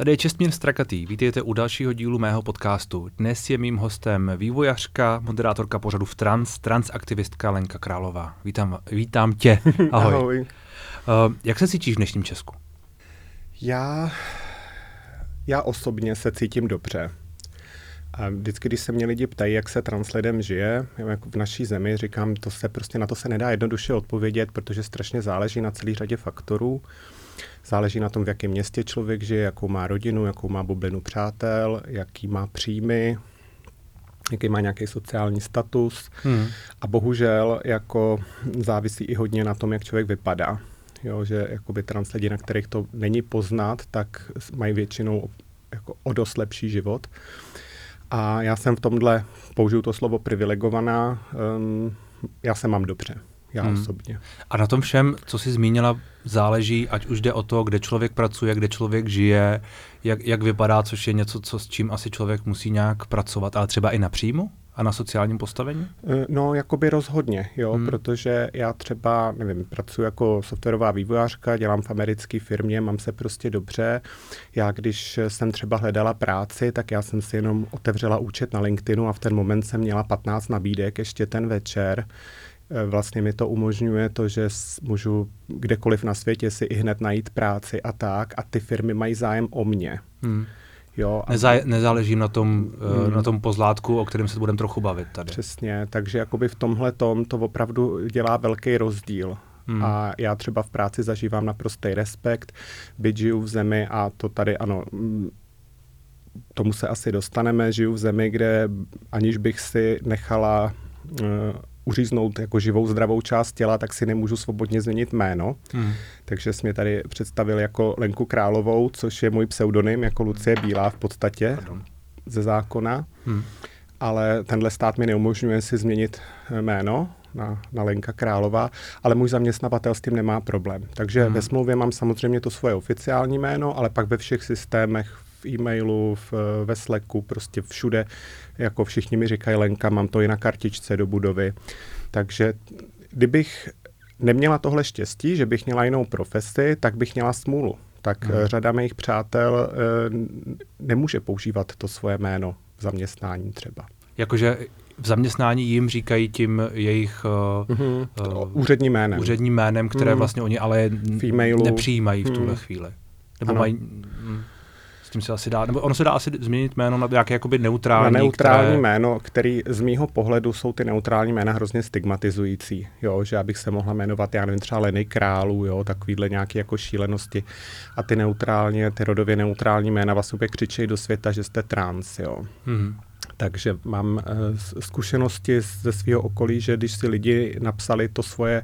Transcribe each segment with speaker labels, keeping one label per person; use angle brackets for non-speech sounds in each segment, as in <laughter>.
Speaker 1: Tady je Čestmír Strakatý. Vítejte u dalšího dílu mého podcastu. Dnes je mým hostem vývojařka, moderátorka pořadu v Trans, transaktivistka Lenka Králová. Vítám, vítám tě. <laughs> Ahoj.
Speaker 2: Ahoj.
Speaker 1: Uh, jak se cítíš v dnešním Česku?
Speaker 2: Já, já osobně se cítím dobře. A vždycky, když se mě lidi ptají, jak se translidem žije, jako v naší zemi, říkám, to se prostě na to se nedá jednoduše odpovědět, protože strašně záleží na celý řadě faktorů. Záleží na tom, v jakém městě člověk žije, jakou má rodinu, jakou má bublinu přátel, jaký má příjmy, jaký má nějaký sociální status. Hmm. A bohužel jako závisí i hodně na tom, jak člověk vypadá. Jo, že jakoby trans lidi, na kterých to není poznat, tak mají většinou jako o dost lepší život. A já jsem v tomhle, použiju to slovo privilegovaná, um, já se mám dobře já hmm. osobně.
Speaker 1: A na tom všem, co jsi zmínila, záleží, ať už jde o to, kde člověk pracuje, kde člověk žije, jak, jak vypadá, což je něco, co, s čím asi člověk musí nějak pracovat, ale třeba i na příjmu? A na sociálním postavení?
Speaker 2: Eh, no, jakoby rozhodně, jo, hmm. protože já třeba, nevím, pracuji jako softwarová vývojářka, dělám v americké firmě, mám se prostě dobře. Já, když jsem třeba hledala práci, tak já jsem si jenom otevřela účet na LinkedInu a v ten moment jsem měla 15 nabídek ještě ten večer. Eh, vlastně mi to umožňuje to, že můžu kdekoliv na světě si i hned najít práci a tak a ty firmy mají zájem o mě. Hmm.
Speaker 1: Jo, a... Nezá, nezáleží na tom, eh, hmm. na tom pozlátku, o kterém se budeme trochu bavit tady.
Speaker 2: Přesně, takže jakoby v tomhle tom to opravdu dělá velký rozdíl. Hmm. A já třeba v práci zažívám naprostý respekt, byť žiju v zemi a to tady ano, mm, tomu se asi dostaneme, žiju v zemi, kde aniž bych si nechala uh, uříznout jako živou zdravou část těla, tak si nemůžu svobodně změnit jméno. Hmm. Takže jsi mě tady představil jako Lenku Královou, což je můj pseudonym, jako Lucie Bílá v podstatě Pardon. ze zákona. Hmm. Ale tenhle stát mi neumožňuje si změnit jméno na, na Lenka Králová, ale můj zaměstnavatel s tím nemá problém. Takže hmm. ve smlouvě mám samozřejmě to svoje oficiální jméno, ale pak ve všech systémech v e-mailu, v, ve Slacku, prostě všude, jako všichni mi říkají, Lenka, mám to i na kartičce do budovy. Takže kdybych neměla tohle štěstí, že bych měla jinou profesi, tak bych měla smůlu. Tak hmm. řada mých přátel e, nemůže používat to svoje jméno v zaměstnání třeba.
Speaker 1: Jakože v zaměstnání jim říkají tím jejich mm-hmm.
Speaker 2: uh, úředním jménem.
Speaker 1: Úředním jménem, které mm. vlastně oni ale nepřijímají v tuhle mm. chvíli. Nebo ano. mají... S tím se asi dá, nebo ono se dá asi změnit jméno na nějaké jakoby neutrální.
Speaker 2: Na neutrální které... jméno, který z mýho pohledu jsou ty neutrální jména hrozně stigmatizující, jo, že abych se mohla jmenovat, já nevím, třeba Leny Králů, jo, takovýhle nějaké jako šílenosti a ty neutrálně, ty rodově neutrální jména vás úplně křičejí do světa, že jste trans, jo. Mm-hmm. Takže mám uh, zkušenosti ze svého okolí, že když si lidi napsali to svoje,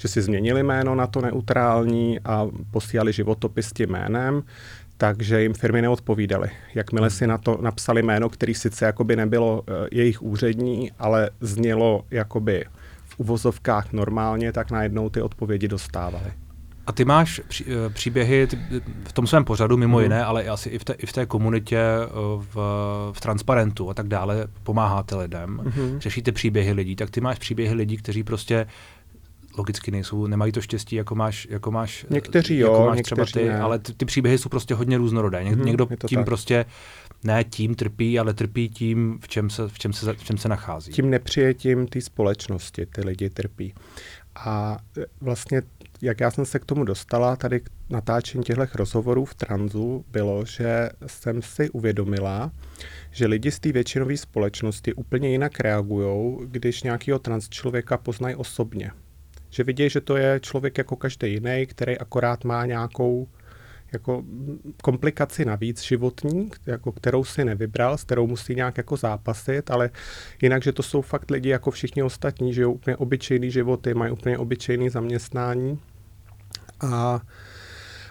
Speaker 2: že si změnili jméno na to neutrální a posílali životopis tím jménem, takže jim firmy neodpovídaly. Jakmile si na to napsali jméno, který sice jakoby nebylo uh, jejich úřední, ale znělo jakoby v uvozovkách normálně, tak najednou ty odpovědi dostávali.
Speaker 1: A ty máš pří, eh, příběhy ty, v tom svém pořadu, mimo hmm. jiné, ale asi i v té, i v té komunitě, eh, v, v Transparentu a tak dále, pomáháte lidem, hmm. řešíte příběhy lidí, tak ty máš příběhy lidí, kteří prostě logicky nejsou, nemají to štěstí, jako máš, jako máš,
Speaker 2: někteří jako jo,
Speaker 1: máš třeba ty, ne. ale ty, ty příběhy jsou prostě hodně různorodé. Něk, hmm, někdo tím tak. prostě ne tím trpí, ale trpí tím, v čem se, v čem se, v čem se nachází.
Speaker 2: Tím nepřijetím té společnosti ty lidi trpí. A e, vlastně, jak já jsem se k tomu dostala, tady k natáčení těchto rozhovorů v tranzu, bylo, že jsem si uvědomila, že lidi z té většinové společnosti úplně jinak reagují, když nějakého trans člověka poznají osobně že vidí, že to je člověk jako každý jiný, který akorát má nějakou jako komplikaci navíc životní, jako kterou si nevybral, s kterou musí nějak jako zápasit, ale jinak, že to jsou fakt lidi jako všichni ostatní, žijou úplně obyčejný životy, mají úplně obyčejný zaměstnání. A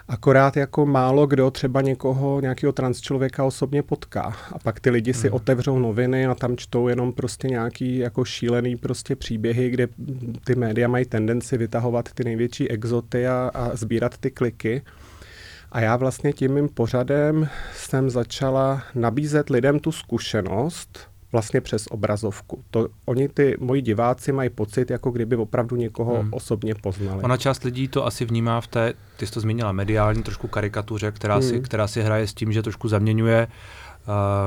Speaker 2: Akorát jako málo kdo třeba někoho, nějakého trans člověka osobně potká. A pak ty lidi si hmm. otevřou noviny a tam čtou jenom prostě nějaký jako šílený prostě příběhy, kde ty média mají tendenci vytahovat ty největší exoty a, a sbírat ty kliky. A já vlastně tím mým pořadem jsem začala nabízet lidem tu zkušenost, vlastně přes obrazovku. To, oni ty moji diváci mají pocit, jako kdyby opravdu někoho hmm. osobně poznali.
Speaker 1: Ona část lidí to asi vnímá v té, ty jsi to zmínila, mediální trošku karikatuře, která, hmm. si, která si hraje s tím, že trošku zaměňuje uh,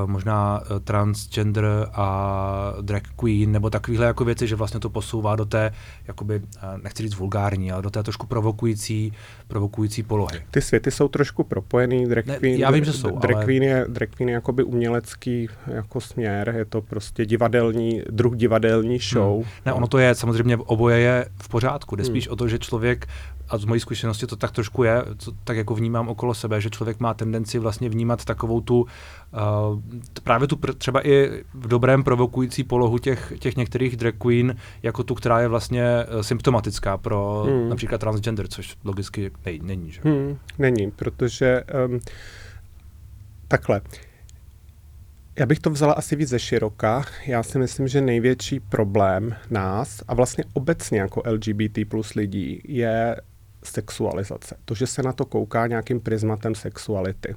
Speaker 1: možná uh, transgender a drag queen, nebo takovéhle jako věci, že vlastně to posouvá do té, jakoby, uh, nechci říct vulgární, ale do té trošku provokující, provokující polohy.
Speaker 2: Ty světy jsou trošku propojený, drag queen,
Speaker 1: ne, já vím, že jsou,
Speaker 2: drag ale... queen je, drag queen je jakoby umělecký jako směr, je to prostě divadelní, druh divadelní show. Hmm.
Speaker 1: Ne, ono to je, samozřejmě oboje je v pořádku, jde hmm. spíš o to, že člověk a z mojí zkušenosti to tak trošku je, co, tak jako vnímám okolo sebe, že člověk má tendenci vlastně vnímat takovou tu, uh, právě tu pr- třeba i v dobrém provokující polohu těch, těch některých drag queen, jako tu, která je vlastně uh, symptomatická pro hmm. například transgender, což logicky nej, není. Že?
Speaker 2: Hmm, není, protože um, takhle, já bych to vzala asi víc ze široka. Já si myslím, že největší problém nás a vlastně obecně jako LGBT plus lidí je sexualizace. To, že se na to kouká nějakým prismatem sexuality.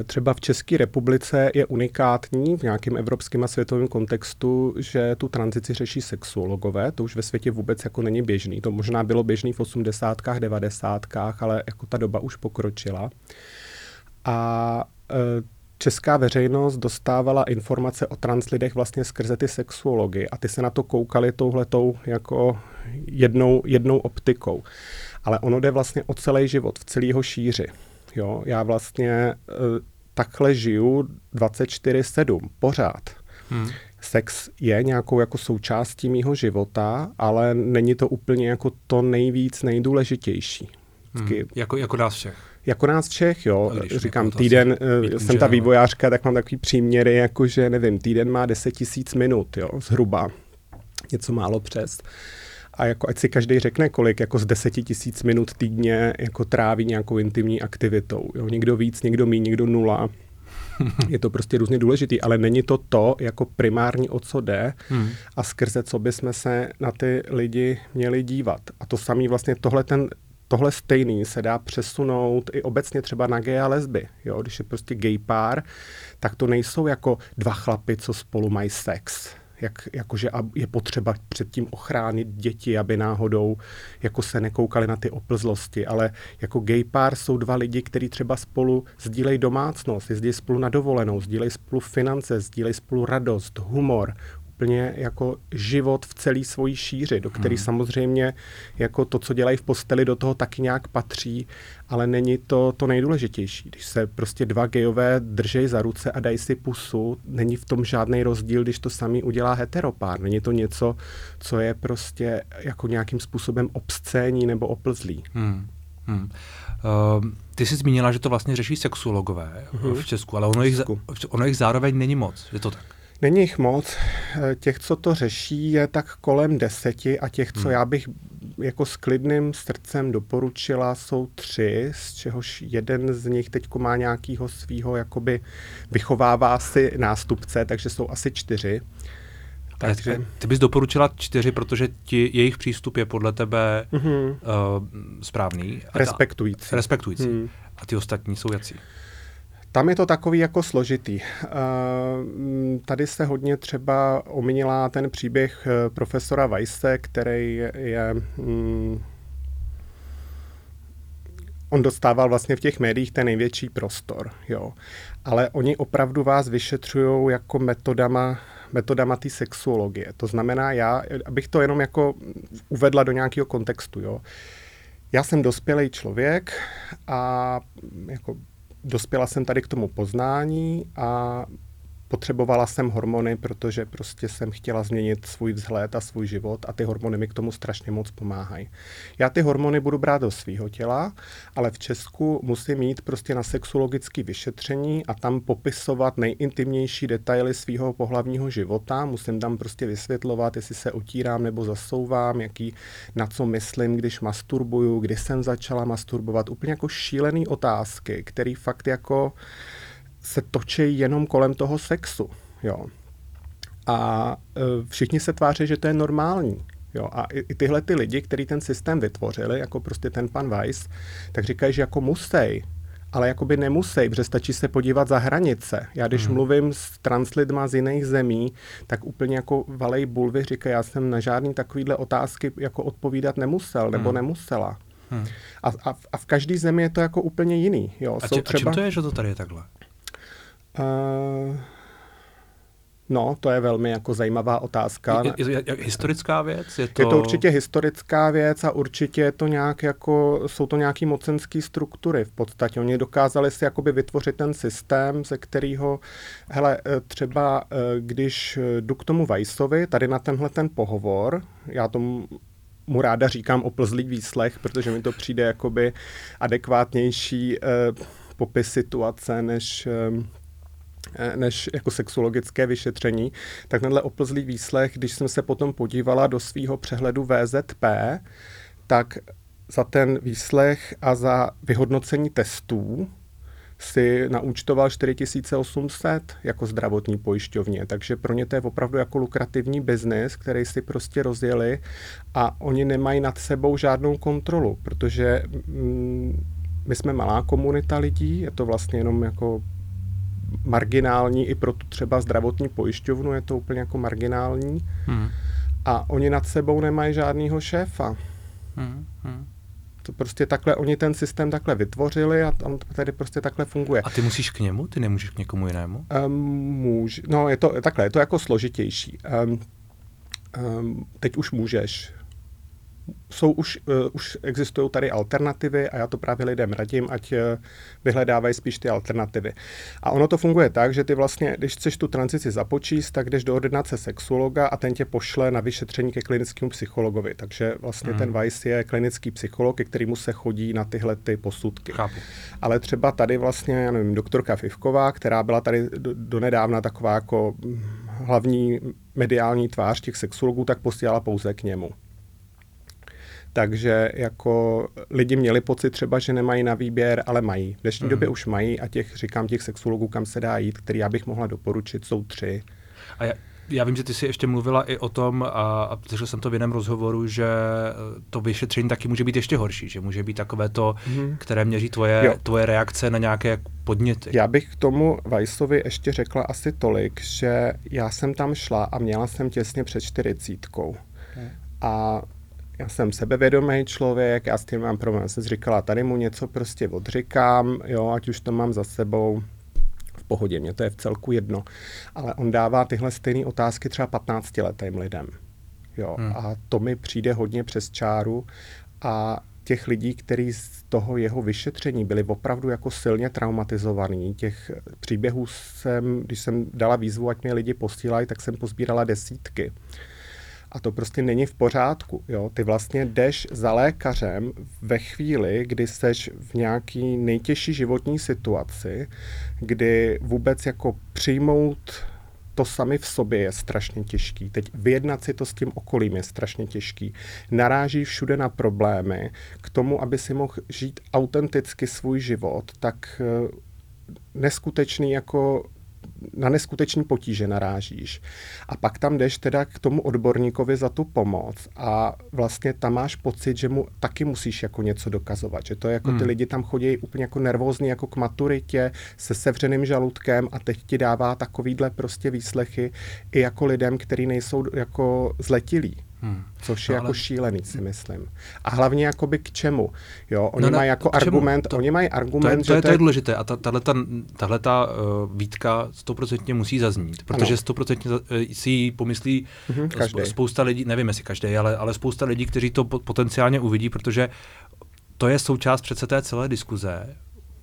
Speaker 2: E, třeba v České republice je unikátní v nějakém evropském a světovém kontextu, že tu tranzici řeší sexuologové. To už ve světě vůbec jako není běžný. To možná bylo běžný v 80. 90. ale jako ta doba už pokročila. A e, česká veřejnost dostávala informace o translidech vlastně skrze ty sexuology a ty se na to koukali touhletou jako jednou, jednou optikou. Ale ono jde vlastně o celý život, v celého šíři. Jo, já vlastně e, takhle žiju 24-7, pořád. Hmm. Sex je nějakou jako součástí mýho života, ale není to úplně jako to nejvíc nejdůležitější.
Speaker 1: Hmm. Jako, jako nás všech.
Speaker 2: Jako nás všech, jo. Říkám, týden, uh, jsem ta vývojářka, tak mám takový příměry, jako že, nevím, týden má 10 tisíc minut, jo, zhruba. Něco málo přes. A jako ať si každý řekne, kolik jako z 10 tisíc minut týdně jako tráví nějakou intimní aktivitou. Jo. Někdo víc, někdo mí, někdo nula. <laughs> je to prostě různě důležitý, ale není to to jako primární, o co jde hmm. a skrze co bychom se na ty lidi měli dívat. A to samý vlastně tohle ten tohle stejný se dá přesunout i obecně třeba na gay a lesby. Jo? Když je prostě gay pár, tak to nejsou jako dva chlapy, co spolu mají sex. Jak, jakože je potřeba předtím ochránit děti, aby náhodou jako se nekoukali na ty oplzlosti, ale jako gay pár jsou dva lidi, kteří třeba spolu sdílejí domácnost, jezdí spolu na dovolenou, sdílejí spolu finance, sdílejí spolu radost, humor, úplně jako život v celé svojí šíři, do který hmm. samozřejmě jako to, co dělají v posteli, do toho taky nějak patří, ale není to to nejdůležitější. Když se prostě dva gejové držej za ruce a dají si pusu, není v tom žádný rozdíl, když to sami udělá heteropár. Není to něco, co je prostě jako nějakým způsobem obscénní nebo oplzlý. Hmm. Hmm.
Speaker 1: Uh, ty jsi zmínila, že to vlastně řeší sexuologové uh-huh. v Česku, ale ono jich, ono jich zároveň není moc, je to tak?
Speaker 2: Není jich moc. Eh, těch, co to řeší, je tak kolem deseti a těch, co hmm. já bych jako s klidným srdcem doporučila, jsou tři, z čehož jeden z nich teď má nějakýho svého, jakoby vychovává si nástupce, takže jsou asi čtyři.
Speaker 1: Takže... Ty bys doporučila čtyři, protože ti, jejich přístup je podle tebe mm-hmm. uh, správný.
Speaker 2: Respektující.
Speaker 1: A, respektující. Mm. A ty ostatní jsou jací?
Speaker 2: Tam je to takový jako složitý. Eh, tady se hodně třeba omínila ten příběh eh, profesora Weisse, který je, mm, on dostával vlastně v těch médiích ten největší prostor, jo. Ale oni opravdu vás vyšetřují jako metodama, metodama té sexuologie. To znamená, já, abych to jenom jako uvedla do nějakého kontextu, jo. Já jsem dospělý člověk a jako dospěla jsem tady k tomu poznání a potřebovala jsem hormony, protože prostě jsem chtěla změnit svůj vzhled a svůj život a ty hormony mi k tomu strašně moc pomáhají. Já ty hormony budu brát do svého těla, ale v Česku musím mít prostě na sexuologické vyšetření a tam popisovat nejintimnější detaily svého pohlavního života. Musím tam prostě vysvětlovat, jestli se otírám nebo zasouvám, jaký, na co myslím, když masturbuju, kdy jsem začala masturbovat. Úplně jako šílený otázky, které fakt jako se točí jenom kolem toho sexu. Jo. A e, všichni se tváří, že to je normální. Jo, a i, i tyhle ty lidi, kteří ten systém vytvořili, jako prostě ten pan Weiss, tak říkají, že jako musí. ale jakoby nemusí, protože stačí se podívat za hranice. Já když hmm. mluvím s translidma z jiných zemí, tak úplně jako valej bulvy říká, já jsem na žádný takovýhle otázky jako odpovídat nemusel nebo hmm. nemusela. Hmm. A, a, a v každé zemi je to jako úplně jiný. Jo.
Speaker 1: A, tě, třeba... a čím to je, že to tady je takhle? Uh,
Speaker 2: No, to je velmi jako zajímavá otázka.
Speaker 1: Je, je, je historická věc?
Speaker 2: Je to... je to určitě historická věc a určitě je to nějak jako, jsou to nějaké mocenské struktury v podstatě. Oni dokázali si jakoby vytvořit ten systém, ze kterého, hele, eh, třeba eh, když jdu k tomu Vajsovi, tady na tenhle ten pohovor, já tomu mu ráda říkám oplzlý výslech, protože mi to přijde jakoby adekvátnější eh, popis situace, než eh, Eh, než jako sexuologické vyšetření, tak tenhle oplzlý výslech, když jsem se potom podívala do svého přehledu VZP, tak za ten výslech a za vyhodnocení testů si naúčtoval 4800 jako zdravotní pojišťovně, takže pro ně to je opravdu jako lukrativní biznis, který si prostě rozjeli a oni nemají nad sebou žádnou kontrolu, protože mm, my jsme malá komunita lidí, je to vlastně jenom jako marginální i pro tu třeba zdravotní pojišťovnu, je to úplně jako marginální. Hmm. A oni nad sebou nemají žádného šéfa. Hmm. Hmm. To prostě takhle, oni ten systém takhle vytvořili a on tady prostě takhle funguje.
Speaker 1: A ty musíš k němu? Ty nemůžeš k někomu jinému?
Speaker 2: Um, můž, no je to takhle, je to jako složitější. Um, um, teď už můžeš jsou už, uh, už existují tady alternativy a já to právě lidem radím, ať uh, vyhledávají spíš ty alternativy. A ono to funguje tak, že ty vlastně, když chceš tu tranzici započíst, tak jdeš do ordinace sexuologa a ten tě pošle na vyšetření ke klinickému psychologovi. Takže vlastně mm. ten Weiss je klinický psycholog, ke kterému se chodí na tyhle ty posudky.
Speaker 1: Chápu.
Speaker 2: Ale třeba tady vlastně, já nevím, doktorka Fivková, která byla tady do, donedávna taková jako hlavní mediální tvář těch sexuologů, tak posílala pouze k němu. Takže jako lidi měli pocit třeba, že nemají na výběr, ale mají. V dnešní mm. době už mají a těch, říkám, těch sexuologů, kam se dá jít, který já bych mohla doporučit, jsou tři.
Speaker 1: A já, já vím, že ty jsi ještě mluvila i o tom, a, a slyšel jsem to v jiném rozhovoru, že to vyšetření taky může být ještě horší, že může být takové to, mm. které měří tvoje, tvoje reakce na nějaké podněty.
Speaker 2: Já bych k tomu Vajsovi ještě řekla asi tolik, že já jsem tam šla a měla jsem těsně před čtyřicítkou. A já jsem sebevědomý člověk, já s tím mám problém. Já jsem říkala, tady mu něco prostě odříkám, jo, ať už to mám za sebou, v pohodě, mě to je v celku jedno. Ale on dává tyhle stejné otázky třeba 15 letým lidem. Jo, hmm. a to mi přijde hodně přes čáru a těch lidí, kteří z toho jeho vyšetření byli opravdu jako silně traumatizovaní. Těch příběhů jsem, když jsem dala výzvu, ať mě lidi posílají, tak jsem pozbírala desítky. A to prostě není v pořádku. Jo? Ty vlastně jdeš za lékařem ve chvíli, kdy seš v nějaký nejtěžší životní situaci, kdy vůbec jako přijmout to sami v sobě je strašně těžký. Teď vyjednat si to s tím okolím je strašně těžký. Naráží všude na problémy. K tomu, aby si mohl žít autenticky svůj život, tak eh, neskutečný jako na neskutečný potíže narážíš. A pak tam jdeš teda k tomu odborníkovi za tu pomoc a vlastně tam máš pocit, že mu taky musíš jako něco dokazovat. Že to je jako hmm. ty lidi tam chodí úplně jako nervózní jako k maturitě se sevřeným žaludkem a teď ti dává takovýhle prostě výslechy i jako lidem, kteří nejsou jako zletilí. Hmm. Což no, je jako ale... šílený, si myslím. A hlavně jakoby k čemu? Jo, oni no, no, mají jako argument, to, oni mají argument,
Speaker 1: to je, to je, to je důležité a tahle ta uh, výtka stoprocentně musí zaznít, protože stoprocentně uh, si ji pomyslí mm-hmm, spousta lidí, nevím jestli každý, ale, ale spousta lidí, kteří to potenciálně uvidí, protože to je součást přece té celé diskuze.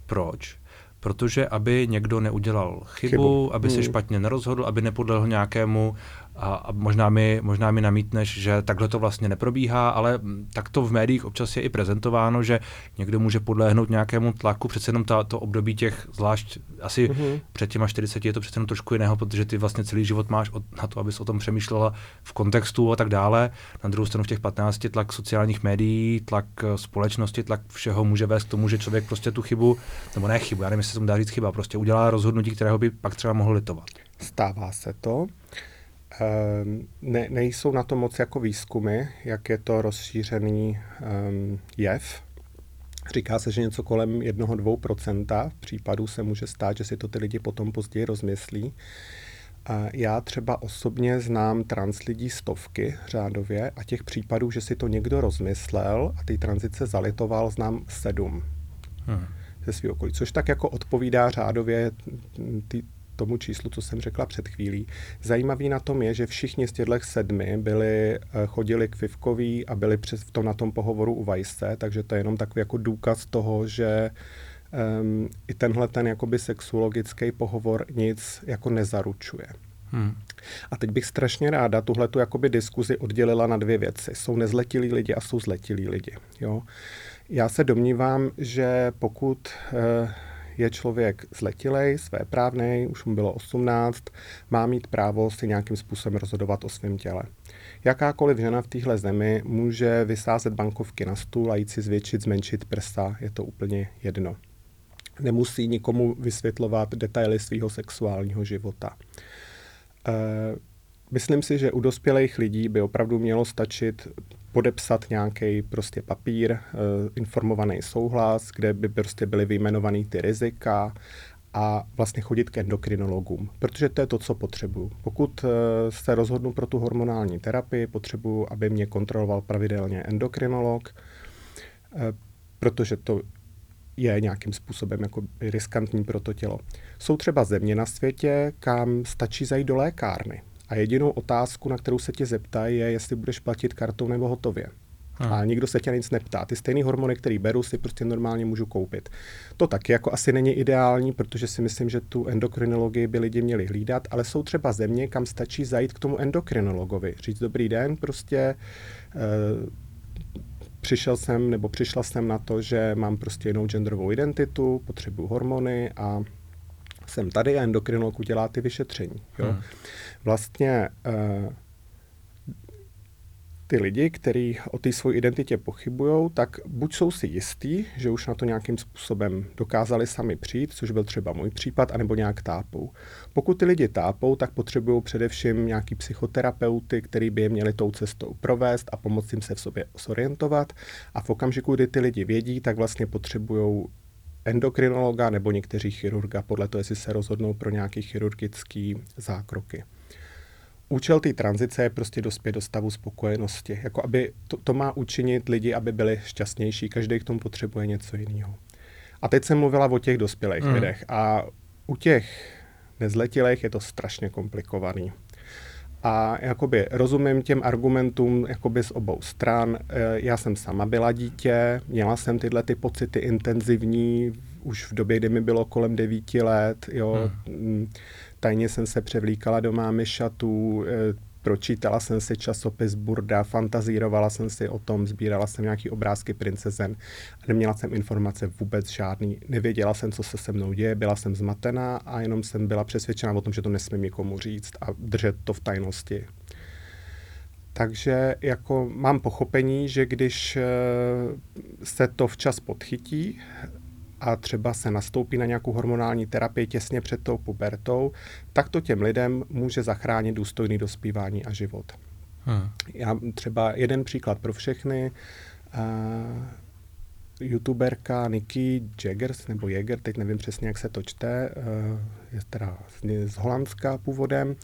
Speaker 1: Proč? protože aby někdo neudělal chybu, chybu. aby se hmm. špatně nerozhodl, aby nepodlehl nějakému a, a možná, mi, možná mi namítneš, že takhle to vlastně neprobíhá, ale tak to v médiích občas je i prezentováno, že někdo může podléhnout nějakému tlaku, přece jenom ta, to období těch, zvlášť asi mm-hmm. před těma 40 je to přece jenom trošku jiného, protože ty vlastně celý život máš od, na to, abys o tom přemýšlela v kontextu a tak dále. Na druhou stranu v těch 15 tlak sociálních médií, tlak eh, společnosti, tlak všeho může vést k tomu, že člověk prostě tu chybu, nebo ne chybu, já nevím, jestli se tomu dá říct chyba, prostě udělá rozhodnutí, kterého by pak třeba mohl litovat.
Speaker 2: Stává se to. Ehm, ne, nejsou na to moc jako výzkumy, jak je to rozšířený um, jev. Říká se, že něco kolem 1-2% případů se může stát, že si to ty lidi potom později rozmyslí. A já třeba osobně znám trans lidí stovky řádově a těch případů, že si to někdo rozmyslel a ty tranzice zalitoval, znám sedm hmm. ze svého okolí. Což tak jako odpovídá řádově ty, tomu číslu, co jsem řekla před chvílí. Zajímavý na tom je, že všichni z těchto sedmi byli, eh, chodili k Fivkový a byli přes to na tom pohovoru u Vajse, takže to je jenom takový jako důkaz toho, že um, i tenhle ten jakoby sexuologický pohovor nic jako nezaručuje. Hmm. A teď bych strašně ráda tuhle tu jakoby diskuzi oddělila na dvě věci. Jsou nezletilí lidi a jsou zletilí lidi. Jo? Já se domnívám, že pokud uh, je člověk zletilej, svéprávnej, už mu bylo 18, má mít právo si nějakým způsobem rozhodovat o svém těle. Jakákoliv žena v téhle zemi může vysázet bankovky na stůl a jít si zvětšit, zmenšit prsa, je to úplně jedno. Nemusí nikomu vysvětlovat detaily svého sexuálního života. E, myslím si, že u dospělých lidí by opravdu mělo stačit podepsat nějaký prostě papír, uh, informovaný souhlas, kde by prostě byly vyjmenovaný ty rizika a vlastně chodit k endokrinologům, protože to je to, co potřebuju. Pokud uh, se rozhodnu pro tu hormonální terapii, potřebuju, aby mě kontroloval pravidelně endokrinolog, uh, protože to je nějakým způsobem jako riskantní pro to tělo. Jsou třeba země na světě, kam stačí zajít do lékárny a jedinou otázku, na kterou se tě zeptají, je, jestli budeš platit kartou nebo hotově. Hmm. A nikdo se tě nic neptá. Ty stejné hormony, které beru, si prostě normálně můžu koupit. To taky jako asi není ideální, protože si myslím, že tu endokrinologii by lidi měli hlídat, ale jsou třeba země, kam stačí zajít k tomu endokrinologovi. Říct dobrý den, prostě e, přišel jsem nebo přišla jsem na to, že mám prostě jinou genderovou identitu, potřebuju hormony a jsem tady a endokrinolog udělá ty vyšetření. Jo? Hmm. Vlastně uh, ty lidi, kteří o té své identitě pochybují, tak buď jsou si jistí, že už na to nějakým způsobem dokázali sami přijít, což byl třeba můj případ, anebo nějak tápou. Pokud ty lidi tápou, tak potřebují především nějaký psychoterapeuty, který by je měli tou cestou provést a pomoct jim se v sobě zorientovat. A v okamžiku, kdy ty lidi vědí, tak vlastně potřebují endokrinologa nebo někteří chirurga, podle toho, jestli se rozhodnou pro nějaké chirurgické zákroky. Účel té tranzice je prostě dospět do stavu spokojenosti. Jako aby to, to má učinit lidi, aby byli šťastnější. Každý k tomu potřebuje něco jiného. A teď jsem mluvila o těch dospělých mm. lidech. A u těch nezletilých je to strašně komplikovaný. A jakoby rozumím těm argumentům jakoby z obou stran. E, já jsem sama byla dítě, měla jsem tyhle ty pocity intenzivní už v době, kdy mi bylo kolem devíti let. Jo. Hmm. Tajně jsem se převlíkala do mámy šatů, e, pročítala jsem si časopis Burda, fantazírovala jsem si o tom, sbírala jsem nějaký obrázky princezen a neměla jsem informace vůbec žádný. Nevěděla jsem, co se se mnou děje, byla jsem zmatená a jenom jsem byla přesvědčena o tom, že to nesmím nikomu říct a držet to v tajnosti. Takže jako mám pochopení, že když eh, se to včas podchytí, a třeba se nastoupí na nějakou hormonální terapii těsně před tou pubertou, tak to těm lidem může zachránit důstojný dospívání a život. Hmm. Já třeba jeden příklad pro všechny. Uh, youtuberka Nikki Jaggers, nebo Jäger, teď nevím přesně, jak se to čte, uh, je teda z, z Holandska původem.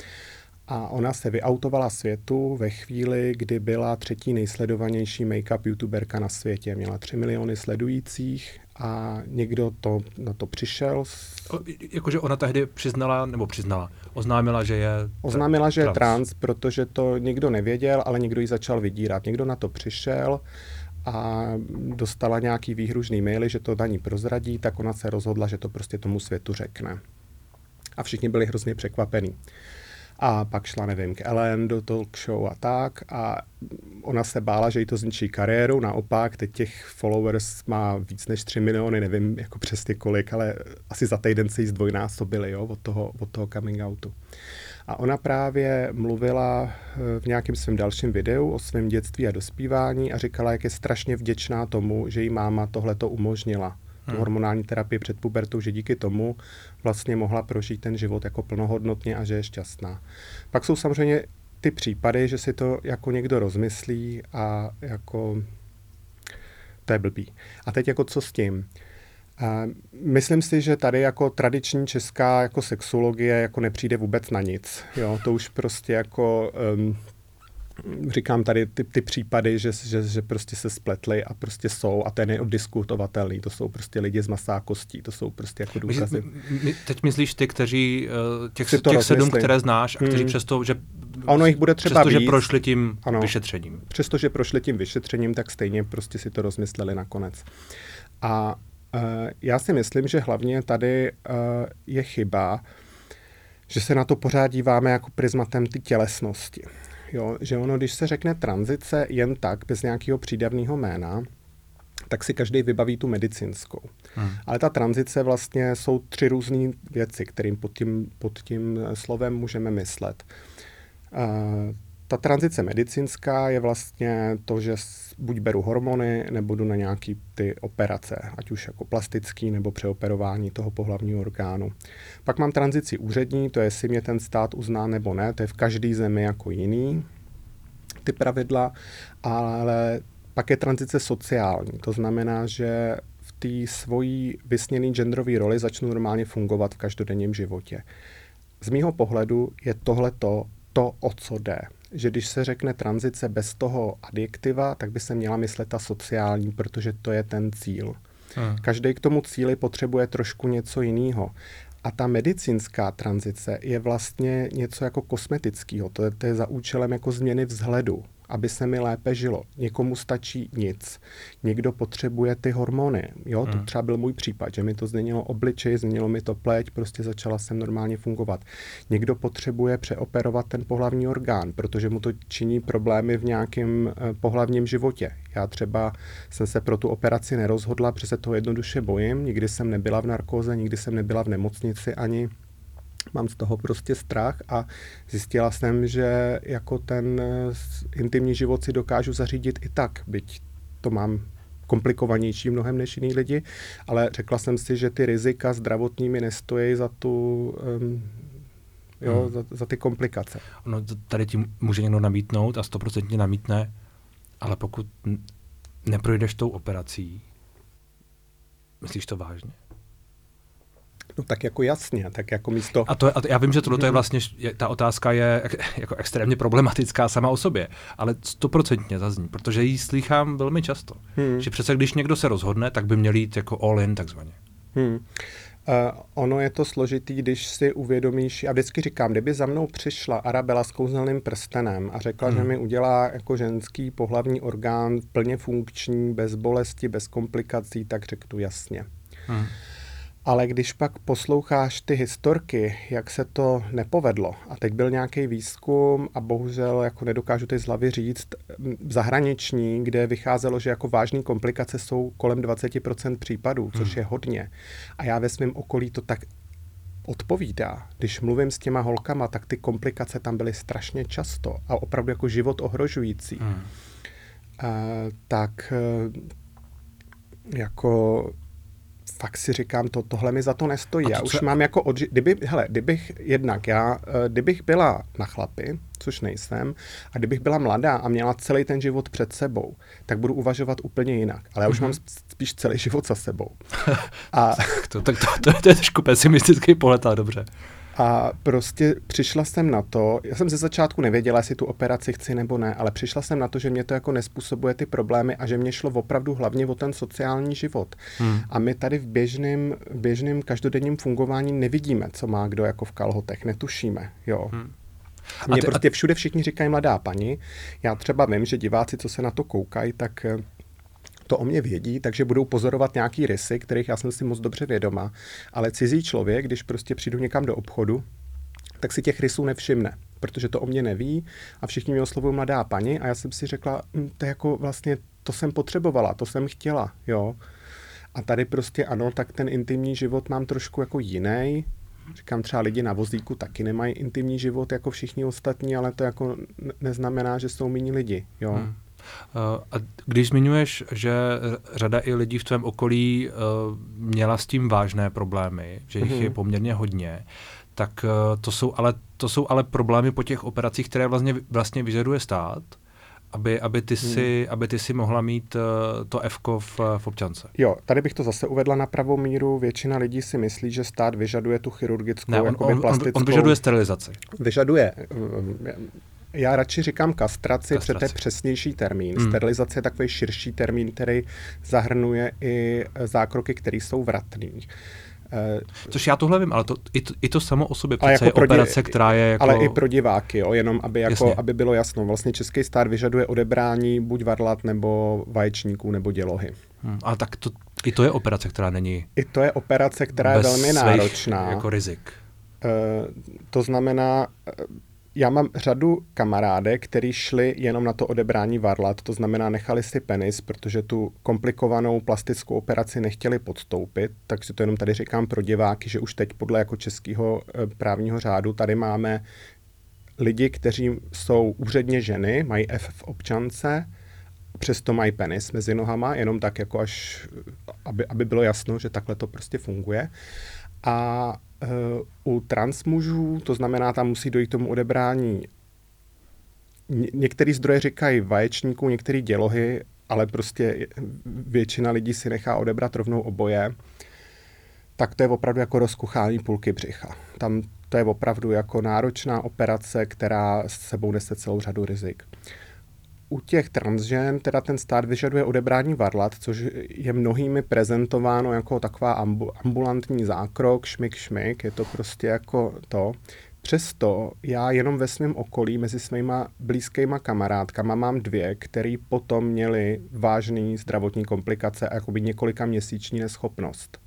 Speaker 2: A ona se vyautovala světu ve chvíli, kdy byla třetí nejsledovanější make-up youtuberka na světě. Měla 3 miliony sledujících a někdo to, na to přišel.
Speaker 1: O, jakože ona tehdy přiznala, nebo přiznala, oznámila, že je
Speaker 2: Oznámila, že trans. je trans, protože to nikdo nevěděl, ale někdo ji začal vydírat. Někdo na to přišel a dostala nějaký výhružný maily, že to na ní prozradí, tak ona se rozhodla, že to prostě tomu světu řekne. A všichni byli hrozně překvapení a pak šla, nevím, k Ellen do talk show a tak a ona se bála, že jí to zničí kariéru, naopak teď těch followers má víc než 3 miliony, nevím jako přesně kolik, ale asi za týden se jí zdvojnásobili jo, od, toho, od toho coming outu. A ona právě mluvila eh, v nějakém svém dalším videu o svém dětství a dospívání a říkala, jak je strašně vděčná tomu, že jí máma tohle to umožnila tu hmm. hormonální terapii před pubertou, že díky tomu vlastně mohla prožít ten život jako plnohodnotně a že je šťastná. Pak jsou samozřejmě ty případy, že si to jako někdo rozmyslí a jako To je blbý. A teď jako co s tím? Myslím si, že tady jako tradiční česká jako sexologie jako nepřijde vůbec na nic. Jo, to už prostě jako um, říkám tady ty, ty případy, že, že, že prostě se spletly a prostě jsou a to je neoddiskutovatelný. To jsou prostě lidi z masá kostí, to jsou prostě jako důkazy.
Speaker 1: My, my, teď myslíš ty, kteří, eh, těch, těch sedm, které znáš a kteří hmm. přesto, že
Speaker 2: a ono jich bude třeba
Speaker 1: Přesto, víc, že prošli tím ano, vyšetřením.
Speaker 2: Přestože prošli tím vyšetřením, tak stejně prostě si to rozmysleli nakonec. A uh, já si myslím, že hlavně tady uh, je chyba, že se na to pořád díváme jako prismatem ty tělesnosti. Jo, že ono, když se řekne tranzice jen tak, bez nějakého přídavného jména, tak si každý vybaví tu medicínskou. Hmm. Ale ta tranzice vlastně jsou tři různé věci, kterým pod tím, pod tím slovem můžeme myslet. Uh, ta tranzice medicínská je vlastně to, že buď beru hormony, nebo jdu na nějaký ty operace, ať už jako plastický nebo přeoperování toho pohlavního orgánu. Pak mám tranzici úřední, to je, jestli mě ten stát uzná nebo ne, to je v každé zemi jako jiný, ty pravidla, ale pak je tranzice sociální, to znamená, že v té svojí vysněné genderové roli začnu normálně fungovat v každodenním životě. Z mýho pohledu je tohle to, to, o co jde že když se řekne tranzice bez toho adjektiva, tak by se měla myslet ta sociální, protože to je ten cíl. Hmm. Každý k tomu cíli potřebuje trošku něco jiného. A ta medicínská tranzice je vlastně něco jako kosmetického. To je, to je za účelem jako změny vzhledu aby se mi lépe žilo. Někomu stačí nic. Někdo potřebuje ty hormony. Jo, to hmm. třeba byl můj případ, že mi to změnilo obličej, změnilo mi to pleť, prostě začala jsem normálně fungovat. Někdo potřebuje přeoperovat ten pohlavní orgán, protože mu to činí problémy v nějakém eh, pohlavním životě. Já třeba jsem se pro tu operaci nerozhodla, protože se toho jednoduše bojím. Nikdy jsem nebyla v narkóze, nikdy jsem nebyla v nemocnici ani mám z toho prostě strach a zjistila jsem, že jako ten eh, intimní život si dokážu zařídit i tak, byť to mám komplikovanější mnohem než jiný lidi, ale řekla jsem si, že ty rizika zdravotní mi nestojí za tu um, jo, hmm. za, za ty komplikace.
Speaker 1: No, tady ti může někdo namítnout a stoprocentně namítne, ale pokud neprojdeš tou operací, myslíš to vážně?
Speaker 2: No tak jako jasně, tak jako místo...
Speaker 1: A, to, a to, já vím, že tohle je vlastně, ta otázka je <laughs> jako extrémně problematická sama o sobě, ale stoprocentně zazní, protože ji slychám velmi často. Hmm. Že přece když někdo se rozhodne, tak by měl jít jako all in takzvaně. Hmm.
Speaker 2: Uh, ono je to složitý, když si uvědomíš, já vždycky říkám, kdyby za mnou přišla Arabela s kouzelným prstenem a řekla, hmm. že mi udělá jako ženský pohlavní orgán plně funkční, bez bolesti, bez komplikací, tak řeknu jasně. Hmm. Ale když pak posloucháš ty historky, jak se to nepovedlo, a teď byl nějaký výzkum a bohužel jako nedokážu ty z hlavy říct, zahraniční, kde vycházelo, že jako vážné komplikace jsou kolem 20% případů, což hmm. je hodně. A já ve svém okolí to tak odpovídá. Když mluvím s těma holkama, tak ty komplikace tam byly strašně často a opravdu jako život ohrožující. Hmm. Uh, tak uh, jako fakt si říkám, to, tohle mi za to nestojí. To, já už mám jako odži- kdyby, hele, kdybych jednak já, eh, kdybych byla na chlapy, což nejsem, a kdybych byla mladá a měla celý ten život před sebou, tak budu uvažovat úplně jinak. Ale já už mm-hmm. mám spíš celý život za sebou. <laughs>
Speaker 1: a... to, tak to, to, to je trošku pesimistický pohled, ale dobře.
Speaker 2: A prostě přišla jsem na to, já jsem ze začátku nevěděla, jestli tu operaci chci nebo ne, ale přišla jsem na to, že mě to jako nespůsobuje ty problémy a že mě šlo opravdu hlavně o ten sociální život. Hmm. A my tady v běžném, běžném každodenním fungování nevidíme, co má kdo jako v kalhotech, netušíme, jo. Hmm. Mně ty, prostě všude všichni říkají mladá paní. Já třeba vím, že diváci, co se na to koukají, tak eh, to o mě vědí, takže budou pozorovat nějaký rysy, kterých já jsem si moc dobře vědoma. Ale cizí člověk, když prostě přijdu někam do obchodu, tak si těch rysů nevšimne, protože to o mě neví a všichni mě oslovují mladá paní a já jsem si řekla, hm, to jako vlastně, to jsem potřebovala, to jsem chtěla, jo. A tady prostě ano, tak ten intimní život mám trošku jako jiný. Říkám, třeba lidi na vozíku taky nemají intimní život jako všichni ostatní, ale to jako neznamená, že jsou méně lidi, jo. Hmm.
Speaker 1: Eh, a když zmiňuješ, že řada i lidí v tvém okolí eh, měla s tím vážné problémy, že jich mm-hmm. je mhm. poměrně hodně, tak eh, to jsou, ale, to jsou ale problémy po těch operacích, které vlastně, vlastně vyžaduje stát. aby, aby, ty hmm. si, aby ty si mohla mít to F v, v občance.
Speaker 2: Jo, tady bych to zase uvedla na pravou míru. Většina lidí si myslí, že stát vyžaduje tu chirurgickou,
Speaker 1: ne, on, on, plastickou... On vyžaduje sterilizaci.
Speaker 2: Vyžaduje. Já radši říkám kastraci, kastraci. protože to je přesnější termín. Hmm. Sterilizace je takový širší termín, který zahrnuje i zákroky, které jsou vratný.
Speaker 1: Eh, Což já tohle vím, ale to, i, to, i to samo o sobě přece jako je operace, dě, která je jako...
Speaker 2: Ale i pro diváky, jo, jenom aby, jako, aby bylo jasno. Vlastně český stát vyžaduje odebrání buď varlat, nebo vaječníků, nebo dělohy.
Speaker 1: Hmm, ale tak to, i to je operace, která není...
Speaker 2: I to je operace, která je velmi náročná.
Speaker 1: jako rizik.
Speaker 2: Uh, to znamená, já mám řadu kamarádek, kteří šli jenom na to odebrání varlat, to znamená nechali si penis, protože tu komplikovanou plastickou operaci nechtěli podstoupit, takže to jenom tady říkám pro diváky, že už teď podle jako českého eh, právního řádu tady máme lidi, kteří jsou úředně ženy, mají F v občance, přesto mají penis mezi nohama, jenom tak jako až, aby, aby bylo jasno, že takhle to prostě funguje. A u transmužů, to znamená, tam musí dojít k tomu odebrání. Ně- některý zdroje říkají vaječníků, některé dělohy, ale prostě většina lidí si nechá odebrat rovnou oboje. Tak to je opravdu jako rozkuchání půlky břicha. Tam to je opravdu jako náročná operace, která s sebou nese celou řadu rizik u těch transžen teda ten stát vyžaduje odebrání varlat, což je mnohými prezentováno jako taková ambu, ambulantní zákrok, šmik, šmik, je to prostě jako to. Přesto já jenom ve svém okolí mezi svýma blízkýma kamarádkama mám dvě, které potom měly vážné zdravotní komplikace a jakoby několika měsíční neschopnost.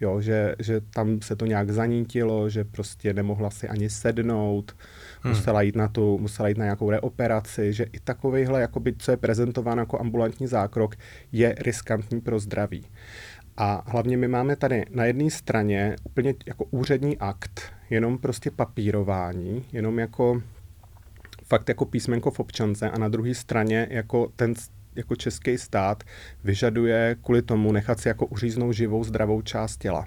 Speaker 2: Jo, že, že tam se to nějak zanítilo, že prostě nemohla si ani sednout, hmm. musela, jít na tu, musela jít na nějakou reoperaci, že i takovýhle, jakoby, co je prezentováno jako ambulantní zákrok, je riskantní pro zdraví. A hlavně my máme tady na jedné straně úplně jako úřední akt, jenom prostě papírování, jenom jako fakt jako písmenko v občance a na druhé straně jako ten jako český stát vyžaduje kvůli tomu nechat si jako uříznout živou zdravou část těla.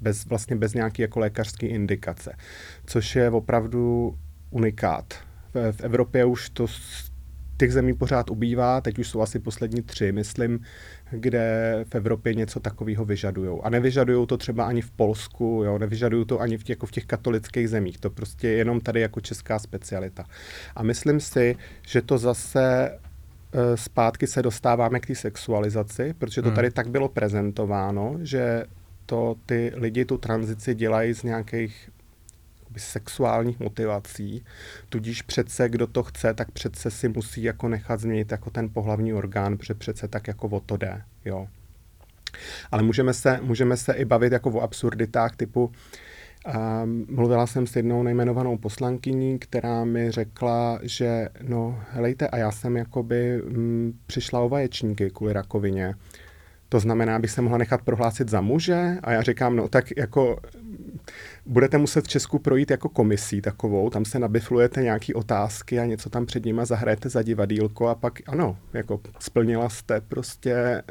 Speaker 2: Bez, vlastně bez nějaké jako lékařské indikace. Což je opravdu unikát. V, Evropě už to těch zemí pořád ubývá, teď už jsou asi poslední tři, myslím, kde v Evropě něco takového vyžadují. A nevyžadují to třeba ani v Polsku, jo, nevyžadují to ani v těch, jako v těch katolických zemích. To prostě je jenom tady jako česká specialita. A myslím si, že to zase e, zpátky se dostáváme k té sexualizaci, protože to hmm. tady tak bylo prezentováno, že to ty lidi tu tranzici dělají z nějakých sexuálních motivací, tudíž přece, kdo to chce, tak přece si musí jako nechat změnit jako ten pohlavní orgán, protože přece tak jako o to jde, jo. Ale můžeme se, můžeme se i bavit jako o absurditách typu, Um, mluvila jsem s jednou nejmenovanou poslankyní, která mi řekla, že no helejte, a já jsem jakoby m, mm, přišla o vaječníky kvůli rakovině. To znamená, abych se mohla nechat prohlásit za muže? A já říkám, no tak jako budete muset v Česku projít jako komisí takovou, tam se nabiflujete nějaký otázky a něco tam před nima zahrajete za divadílko a pak ano, jako splnila jste prostě e,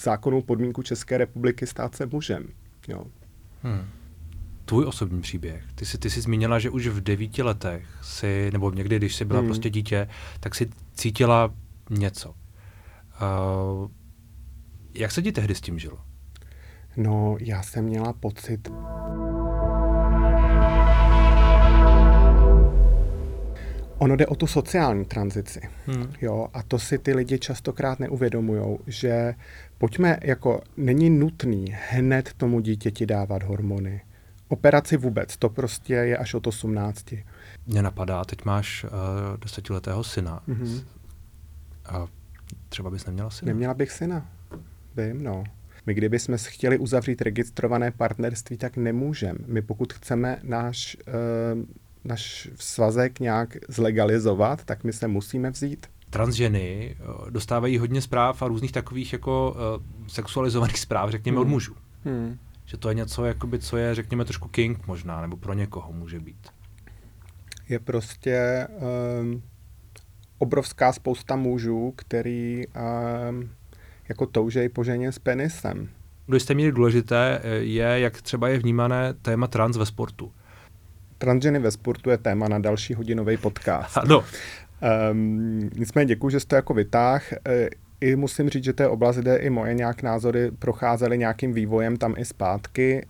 Speaker 2: zákonnou podmínku České republiky stát se mužem. Jo. Hmm.
Speaker 1: Tvůj osobní příběh. Ty jsi, ty jsi zmínila, že už v devíti letech si, nebo někdy, když jsi byla hmm. prostě dítě, tak si cítila něco. Uh, jak se ti tehdy s tím žilo?
Speaker 2: No, já jsem měla pocit... Ono jde o tu sociální tranzici. Hmm. Jo, a to si ty lidi častokrát neuvědomují, že pojďme, jako není nutný hned tomu dítěti dávat hormony. Operaci vůbec, to prostě je až od 18.
Speaker 1: Mě napadá, teď máš uh, desetiletého syna. Mm-hmm. A třeba bys neměla syna?
Speaker 2: Neměla bych syna. Vím, no. My kdybychom chtěli uzavřít registrované partnerství, tak nemůžeme. My pokud chceme náš, uh, náš svazek nějak zlegalizovat, tak my se musíme vzít.
Speaker 1: Transženy uh, dostávají hodně zpráv a různých takových jako uh, sexualizovaných zpráv, řekněme, hmm. od mužů. Hmm. Že to je něco, jakoby, co je, řekněme, trošku king možná, nebo pro někoho může být.
Speaker 2: Je prostě um, obrovská spousta mužů, který um, jako toužej po ženě s penisem.
Speaker 1: Do jste měli důležité eh, je, jak třeba je vnímané téma trans ve sportu.
Speaker 2: Transženy ve sportu je téma na další hodinový podcast.
Speaker 1: Ano.
Speaker 2: Um, nicméně děkuji, že jste jako vytáh. E, I musím říct, že té oblast, kde i moje nějak názory procházely nějakým vývojem tam i zpátky.